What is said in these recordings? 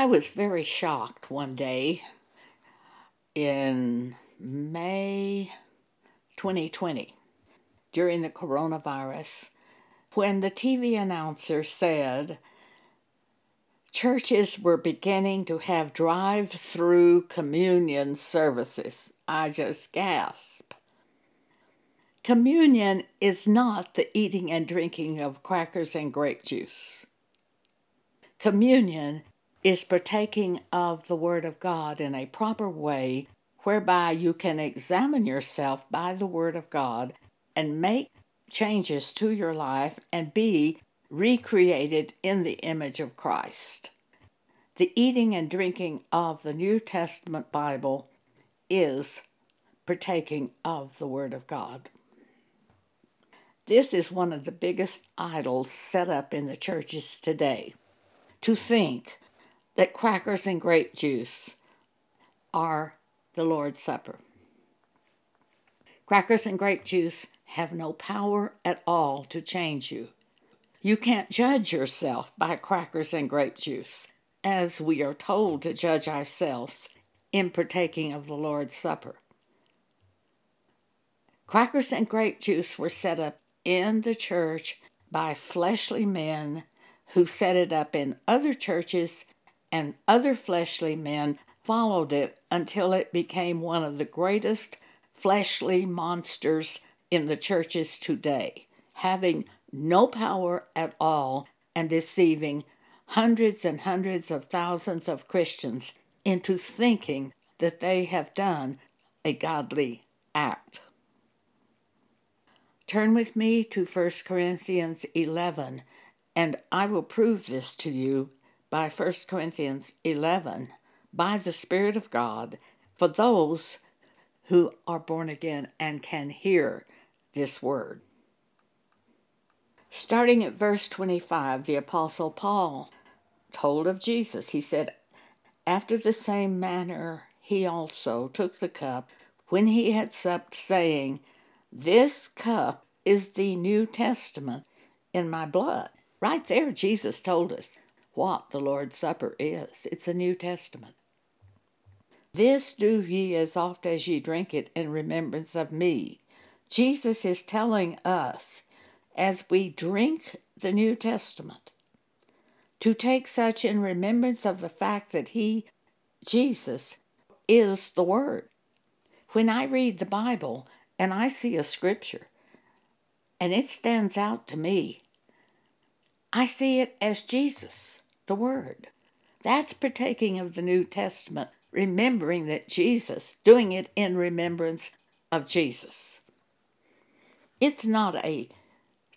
I was very shocked one day in May 2020 during the coronavirus when the TV announcer said churches were beginning to have drive through communion services. I just gasped. Communion is not the eating and drinking of crackers and grape juice. Communion is partaking of the Word of God in a proper way, whereby you can examine yourself by the Word of God and make changes to your life and be recreated in the image of Christ. The eating and drinking of the New Testament Bible is partaking of the Word of God. This is one of the biggest idols set up in the churches today. To think that crackers and grape juice are the Lord's Supper. Crackers and grape juice have no power at all to change you. You can't judge yourself by crackers and grape juice, as we are told to judge ourselves in partaking of the Lord's Supper. Crackers and grape juice were set up in the church by fleshly men who set it up in other churches, and other fleshly men followed it until it became one of the greatest fleshly monsters in the churches today, having no power at all and deceiving hundreds and hundreds of thousands of Christians into thinking that they have done a godly act. Turn with me to 1 Corinthians 11, and I will prove this to you by 1 Corinthians 11 by the Spirit of God for those who are born again and can hear this word. Starting at verse 25, the Apostle Paul told of Jesus. He said, After the same manner, he also took the cup when he had supped, saying, This cup is the New Testament in my blood. Right there, Jesus told us what the Lord's Supper is it's a New Testament. This do ye as oft as ye drink it in remembrance of me. Jesus is telling us as we drink the New Testament to take such in remembrance of the fact that He, Jesus, is the Word. When I read the Bible and I see a scripture and it stands out to me, I see it as Jesus, the Word. That's partaking of the New Testament, remembering that Jesus, doing it in remembrance of Jesus. It's not a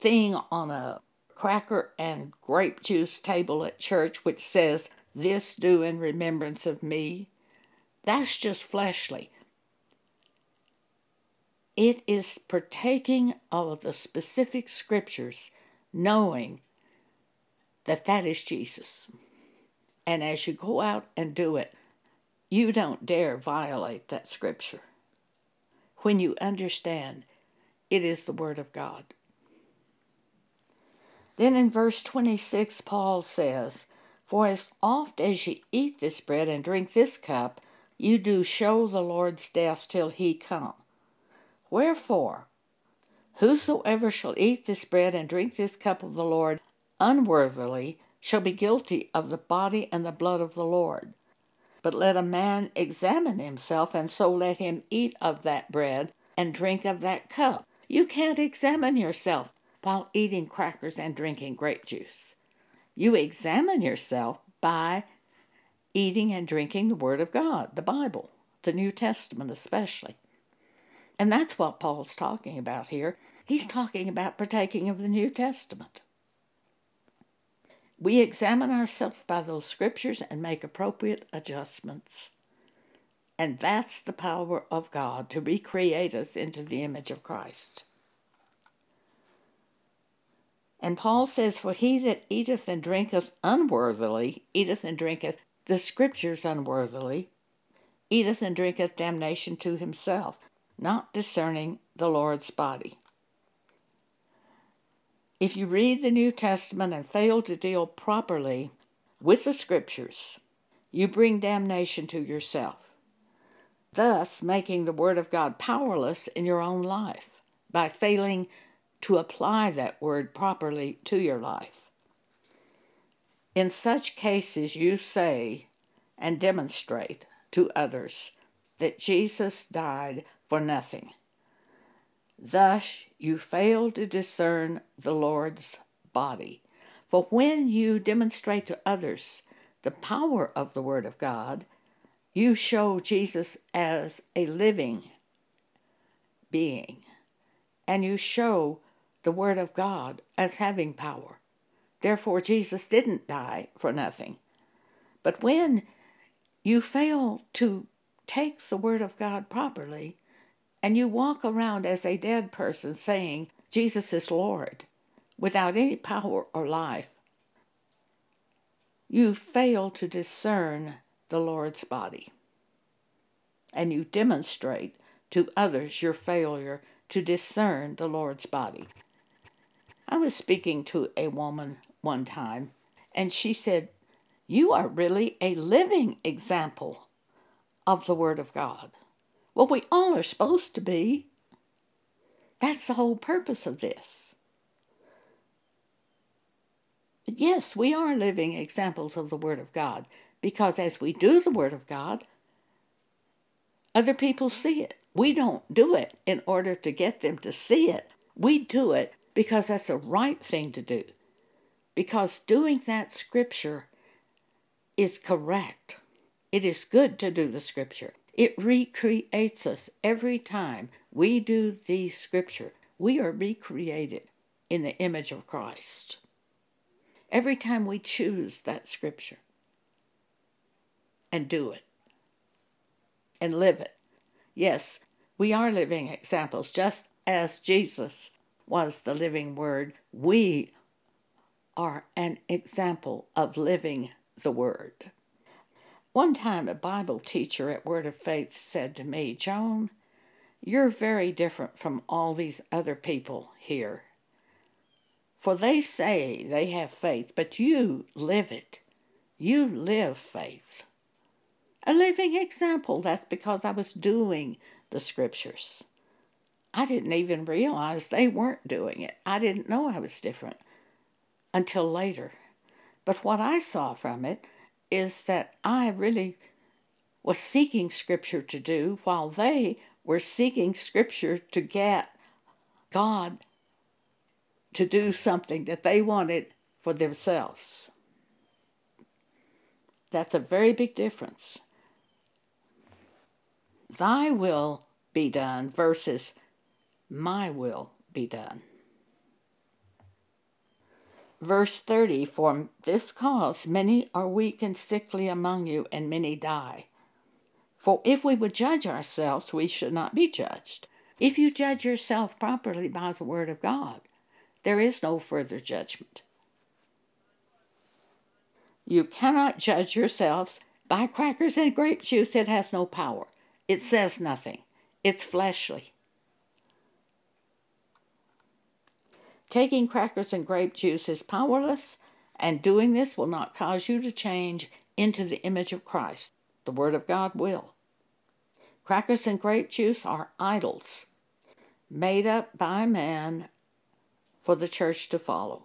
thing on a cracker and grape juice table at church which says, This do in remembrance of me. That's just fleshly. It is partaking of the specific scriptures, knowing that that is Jesus. And as you go out and do it, you don't dare violate that scripture. When you understand it is the Word of God. Then in verse 26, Paul says, For as oft as ye eat this bread and drink this cup, you do show the Lord's death till he come. Wherefore, whosoever shall eat this bread and drink this cup of the Lord unworthily shall be guilty of the body and the blood of the Lord. But let a man examine himself, and so let him eat of that bread and drink of that cup. You can't examine yourself while eating crackers and drinking grape juice. You examine yourself by eating and drinking the Word of God, the Bible, the New Testament especially. And that's what Paul's talking about here. He's talking about partaking of the New Testament. We examine ourselves by those scriptures and make appropriate adjustments. And that's the power of God to recreate us into the image of Christ. And Paul says, For he that eateth and drinketh unworthily, eateth and drinketh the scriptures unworthily, eateth and drinketh damnation to himself, not discerning the Lord's body. If you read the New Testament and fail to deal properly with the scriptures, you bring damnation to yourself, thus making the Word of God powerless in your own life by failing to apply that Word properly to your life. In such cases, you say and demonstrate to others that Jesus died for nothing. Thus, you fail to discern the Lord's body. For when you demonstrate to others the power of the Word of God, you show Jesus as a living being, and you show the Word of God as having power. Therefore, Jesus didn't die for nothing. But when you fail to take the Word of God properly, and you walk around as a dead person saying, Jesus is Lord, without any power or life, you fail to discern the Lord's body. And you demonstrate to others your failure to discern the Lord's body. I was speaking to a woman one time, and she said, You are really a living example of the Word of God. Well, we all are supposed to be. That's the whole purpose of this. But yes, we are living examples of the Word of God because as we do the Word of God, other people see it. We don't do it in order to get them to see it. We do it because that's the right thing to do. Because doing that scripture is correct. It is good to do the scripture. It recreates us every time we do the scripture. We are recreated in the image of Christ. Every time we choose that scripture and do it and live it. Yes, we are living examples, just as Jesus was the living word. We are an example of living the word. One time, a Bible teacher at Word of Faith said to me, Joan, you're very different from all these other people here. For they say they have faith, but you live it. You live faith. A living example. That's because I was doing the scriptures. I didn't even realize they weren't doing it. I didn't know I was different until later. But what I saw from it is that I really was seeking Scripture to do while they were seeking Scripture to get God to do something that they wanted for themselves. That's a very big difference. Thy will be done versus my will be done. Verse 30 For this cause many are weak and sickly among you, and many die. For if we would judge ourselves, we should not be judged. If you judge yourself properly by the Word of God, there is no further judgment. You cannot judge yourselves by crackers and grape juice. It has no power. It says nothing. It's fleshly. Taking crackers and grape juice is powerless, and doing this will not cause you to change into the image of Christ. The Word of God will. Crackers and grape juice are idols made up by man for the church to follow.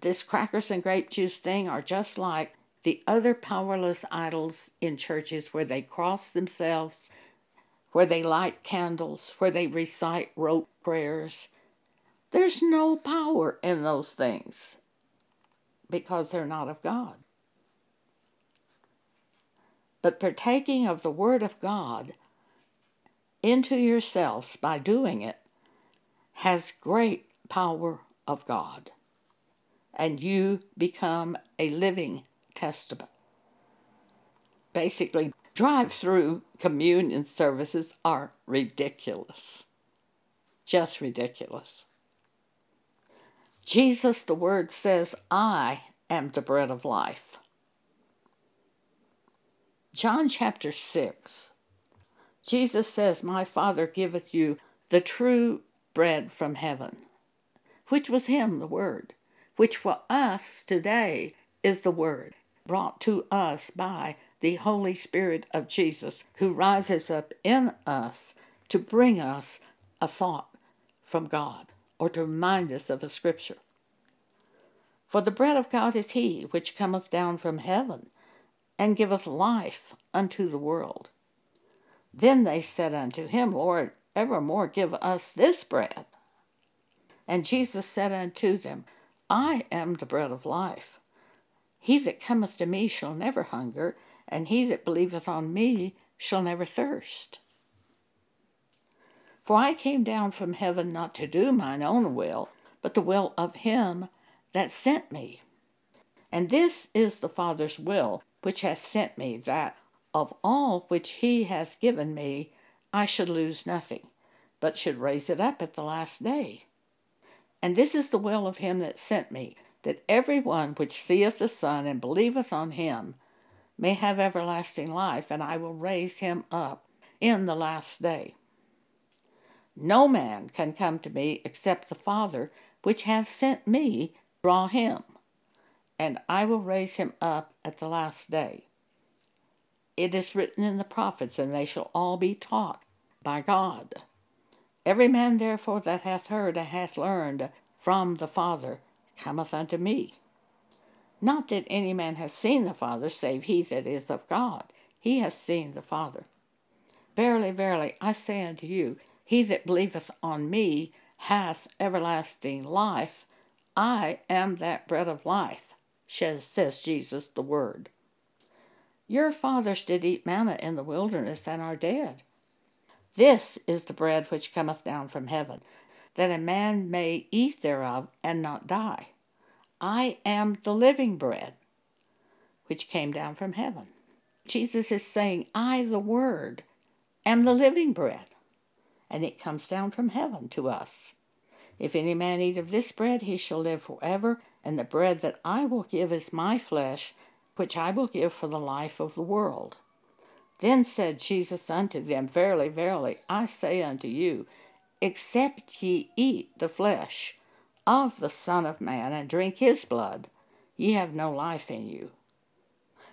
This crackers and grape juice thing are just like the other powerless idols in churches where they cross themselves where they light candles, where they recite rote prayers. There's no power in those things because they're not of God. But partaking of the Word of God into yourselves by doing it has great power of God, and you become a living testament. Basically, drive through communion services are ridiculous. Just ridiculous. Jesus, the Word says, I am the bread of life. John chapter 6. Jesus says, My Father giveth you the true bread from heaven, which was Him, the Word, which for us today is the Word. brought to us by the Holy Spirit of Jesus, who rises up in us to bring us a thought from God or to remind us of a scripture. For the bread of God is he which cometh down from heaven and giveth life unto the world. Then they said unto him, Lord, evermore give us this bread. And Jesus said unto them, I am the bread of life. He that cometh to me shall never hunger, and he that believeth on me shall never thirst. For I came down from heaven not to do mine own will, but the will of him that sent me. And this is the Father's will which hath sent me, that of all which he hath given me I should lose nothing, but should raise it up at the last day. And this is the will of him that sent me, that every one which seeth the Son and believeth on him may have everlasting life, and I will raise him up in the last day. No man can come to me except the Father which hath sent me draw him, and I will raise him up at the last day. It is written in the prophets, and they shall all be taught by God. Every man therefore that hath heard and hath learned from the Father cometh unto me. Not that any man hath seen the Father, save he that is of God. He hath seen the Father. Verily, verily, I say unto you, he that believeth on me hath everlasting life. I am that bread of life, says Jesus the Word. Your fathers did eat manna in the wilderness and are dead. This is the bread which cometh down from heaven, that a man may eat thereof and not die. I am the living bread which came down from heaven. Jesus is saying, I, the Word, am the living bread, and it comes down from heaven to us. If any man eat of this bread, he shall live forever, and the bread that I will give is my flesh, which I will give for the life of the world. Then said Jesus unto them, Verily, verily, I say unto you, except ye eat the flesh of the Son of Man and drink his blood, ye have no life in you.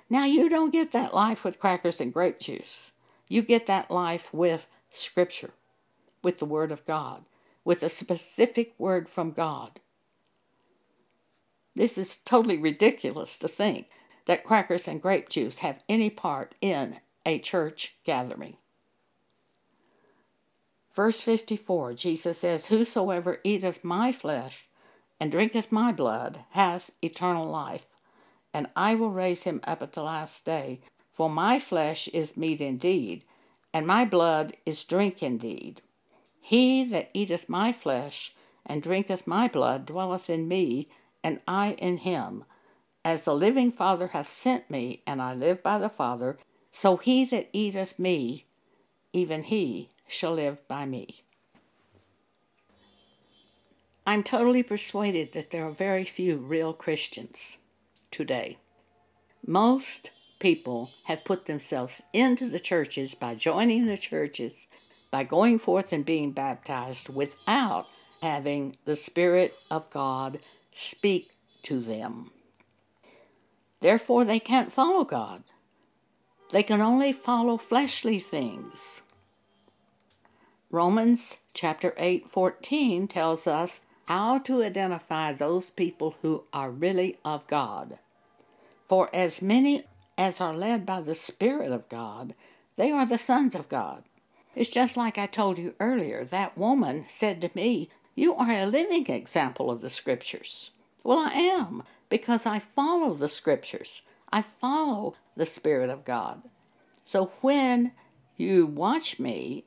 Now, you don't get that life with crackers and grape juice. You get that life with Scripture, with the Word of God with a specific word from God. This is totally ridiculous to think that crackers and grape juice have any part in a church gathering. Verse 54, Jesus says, Whosoever eateth my flesh and drinketh my blood has eternal life, and I will raise him up at the last day. For my flesh is meat indeed, and my blood is drink indeed. He that eateth my flesh and drinketh my blood dwelleth in me, and I in him. As the living Father hath sent me, and I live by the Father, so he that eateth me, even he shall live by me. I'm totally persuaded that there are very few real Christians today. Most people have put themselves into the churches by joining the churches by going forth and being baptized without having the Spirit of God speak to them. Therefore, they can't follow God. They can only follow fleshly things. Romans chapter 8, 14 tells us how to identify those people who are really of God. For as many as are led by the Spirit of God, they are the sons of God. It's just like I told you earlier. That woman said to me, You are a living example of the scriptures. Well, I am, because I follow the scriptures, I follow the Spirit of God. So when you watch me,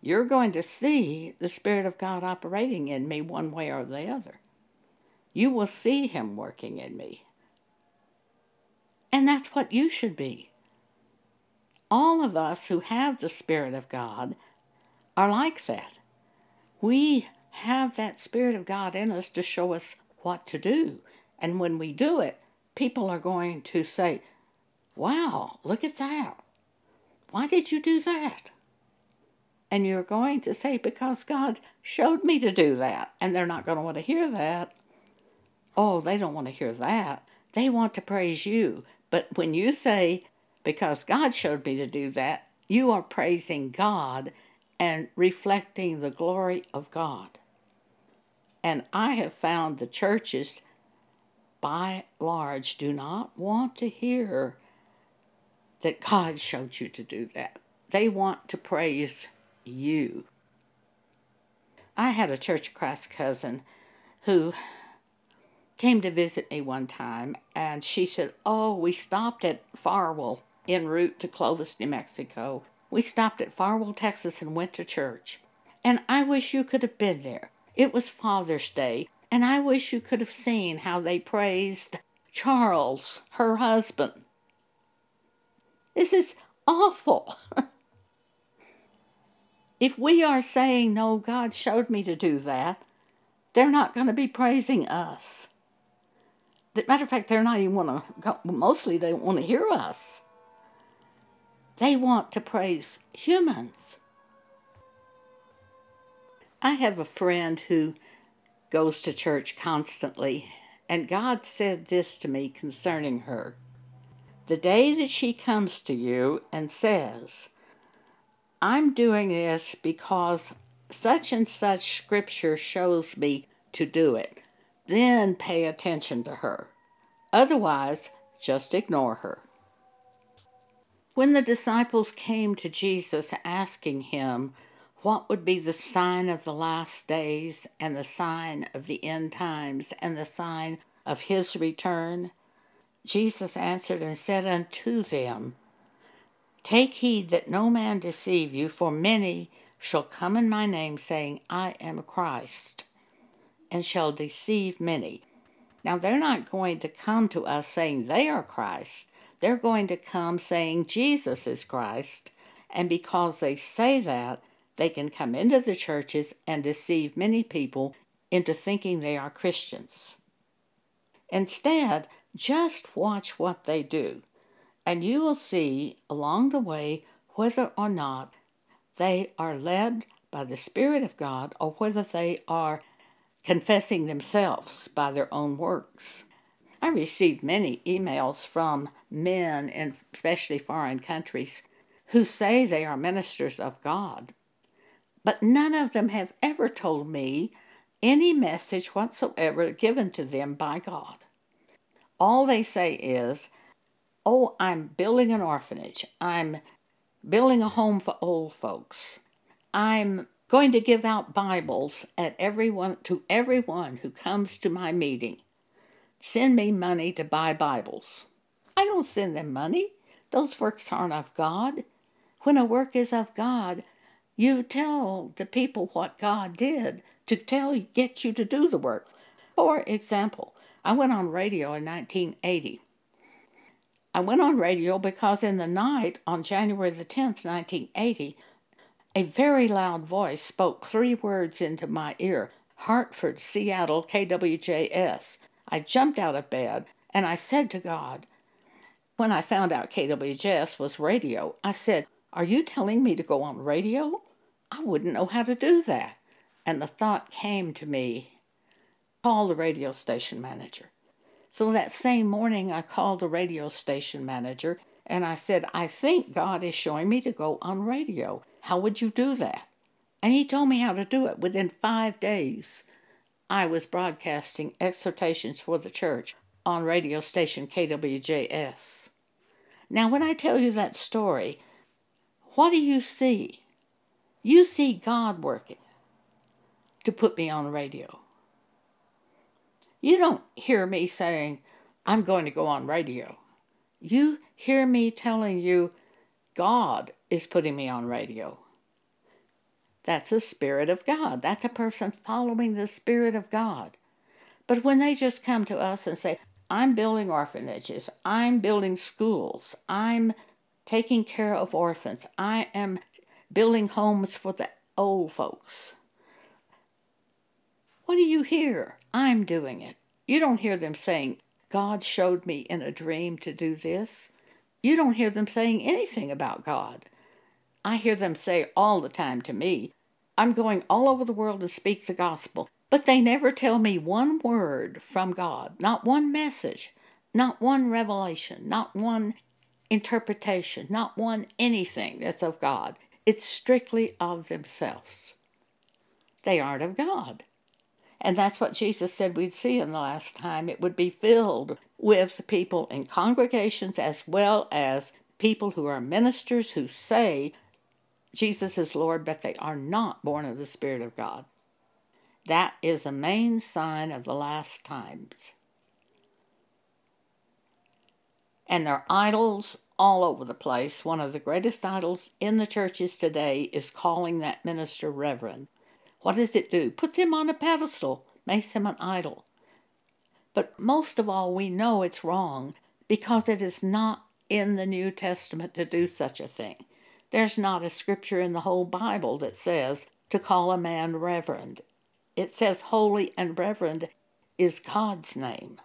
you're going to see the Spirit of God operating in me one way or the other. You will see Him working in me. And that's what you should be all of us who have the Spirit of God are like that. We have that Spirit of God in us to show us what to do. And when we do it, people are going to say, Wow, look at that. Why did you do that? And you're going to say, Because God showed me to do that. And they're not going to want to hear that. Oh, they don't want to hear that. They want to praise you. But when you say, because God showed me to do that, you are praising God and reflecting the glory of God. And I have found the churches, by large, do not want to hear that God showed you to do that. They want to praise you. I had a Church of Christ cousin who came to visit me one time, and she said, Oh, we stopped at Farwell en route to Clovis, New Mexico. We stopped at Farwell, Texas, and went to church. And I wish you could have been there. It was Father's Day, and I wish you could have seen how they praised Charles, her husband. This is awful. If we are saying, No, God showed me to do that, they're not going to be praising us. Matter of fact, they're not even want to, mostly they want to hear us. They want to praise humans. I have a friend who goes to church constantly, and God said this to me concerning her. The day that she comes to you and says, I'm doing this because such and such scripture shows me to do it. Then pay attention to her. Otherwise, just ignore her. When the disciples came to Jesus asking him what would be the sign of the last days and the sign of the end times and the sign of his return, Jesus answered and said unto them, Take heed that no man deceive you, for many shall come in my name, saying, I am Christ, and shall deceive many. Now, they're not going to come to us saying they are Christ. They're going to come saying Jesus is Christ. And because they say that, they can come into the churches and deceive many people into thinking they are Christians. Instead, just watch what they do and you will see along the way whether or not they are led by the Spirit of God or whether they are confessing themselves by their own works. I received many emails from men in especially foreign countries who say they are ministers of God, but none of them have ever told me any message whatsoever given to them by God. All they say is, oh, I'm building an orphanage. I'm building a home for old folks. I'm going to give out Bibles at everyone to everyone who comes to my meeting. Send me money to buy Bibles. I don't send them money. Those works aren't of God. When a work is of God, you tell the people what God did to tell get you to do the work. For example, I went on radio in 1980 I went on radio because in the night on January the 10th, 1980, a very loud voice spoke three words into my ear Hartford, Seattle, KWJS. I jumped out of bed and I said to God, when I found out KWJS was radio, I said, Are you telling me to go on radio? I wouldn't know how to do that. And the thought came to me call the radio station manager. So that same morning, I called the radio station manager and I said, I think God is showing me to go on radio. How would you do that? And he told me how to do it. Within five days, I was broadcasting exhortations for the church on radio station KWJS. Now, when I tell you that story, what do you see? You see God working to put me on radio. You don't hear me saying, I'm going to go on radio. You hear me telling you, God is putting me on radio. That's a Spirit of God. That's a person following the Spirit of God. But when they just come to us and say, I'm building orphanages, I'm building schools, I'm taking care of orphans, I am building homes for the old folks. What do you hear? I'm doing it. You don't hear them saying, God showed me in a dream to do this. You don't hear them saying anything about God. I hear them say all the time to me, I'm going all over the world to speak the gospel, but they never tell me one word from God, not one message Not one revelation, not one interpretation, not one anything that's of God. It's strictly of themselves. They aren't of God. And that's what Jesus said we'd see in the last time. It would be filled with people in congregations as well as people who are ministers who say Jesus is Lord, but they are not born of the Spirit of God. That is a main sign of the last times. And there are idols all over the place. One of the greatest idols in the churches today is calling that minister reverend. What does it do? Puts him on a pedestal, makes him an idol. But most of all, we know it's wrong because it is not in the New Testament to do such a thing. There's not a scripture in the whole Bible that says to call a man reverend. It says holy and reverend is God's name.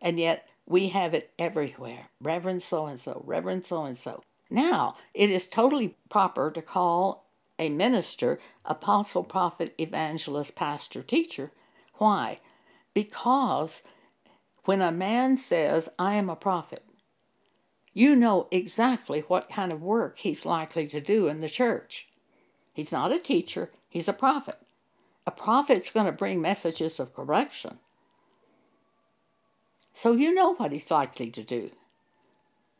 And yet we have it everywhere Reverend so and so, Reverend so and so. Now, it is totally proper to call a minister apostle, prophet, evangelist, pastor, teacher. Why? Because when a man says, I am a prophet, you know exactly what kind of work he's likely to do in the church. He's not a teacher, he's a prophet. A prophet's going to bring messages of correction. So you know what he's likely to do.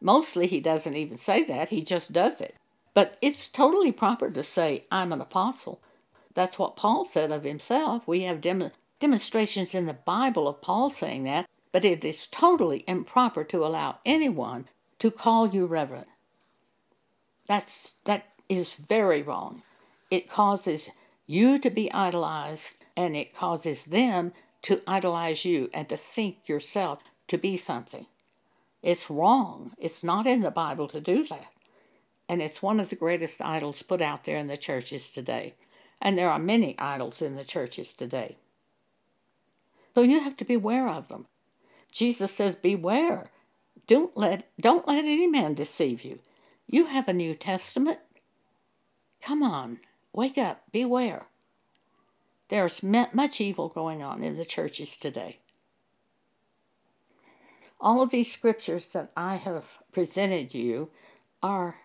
Mostly he doesn't even say that, he just does it. But it's totally proper to say, I'm an apostle. That's what Paul said of himself. We have dem- demonstrations in the Bible of Paul saying that, but it is totally improper to allow anyone to call you reverend. That's that is very wrong. It causes you to be idolized and it causes them to idolize you and to think yourself to be something. It's wrong. It's not in the Bible to do that. And it's one of the greatest idols put out there in the churches today. And there are many idols in the churches today. So you have to beware of them. Jesus says, Beware. Don't let, don't let any man deceive you. You have a New Testament. Come on, wake up, beware. There's much evil going on in the churches today. All of these scriptures that I have presented you are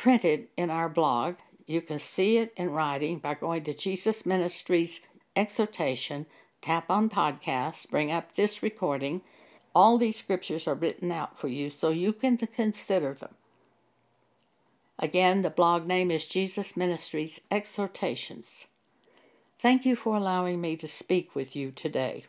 printed in our blog. You can see it in writing by going to Jesus Ministries Exhortation, tap on podcast, bring up this recording. All these scriptures are written out for you so you can consider them. Again, the blog name is Jesus Ministries Exhortations. Thank you for allowing me to speak with you today.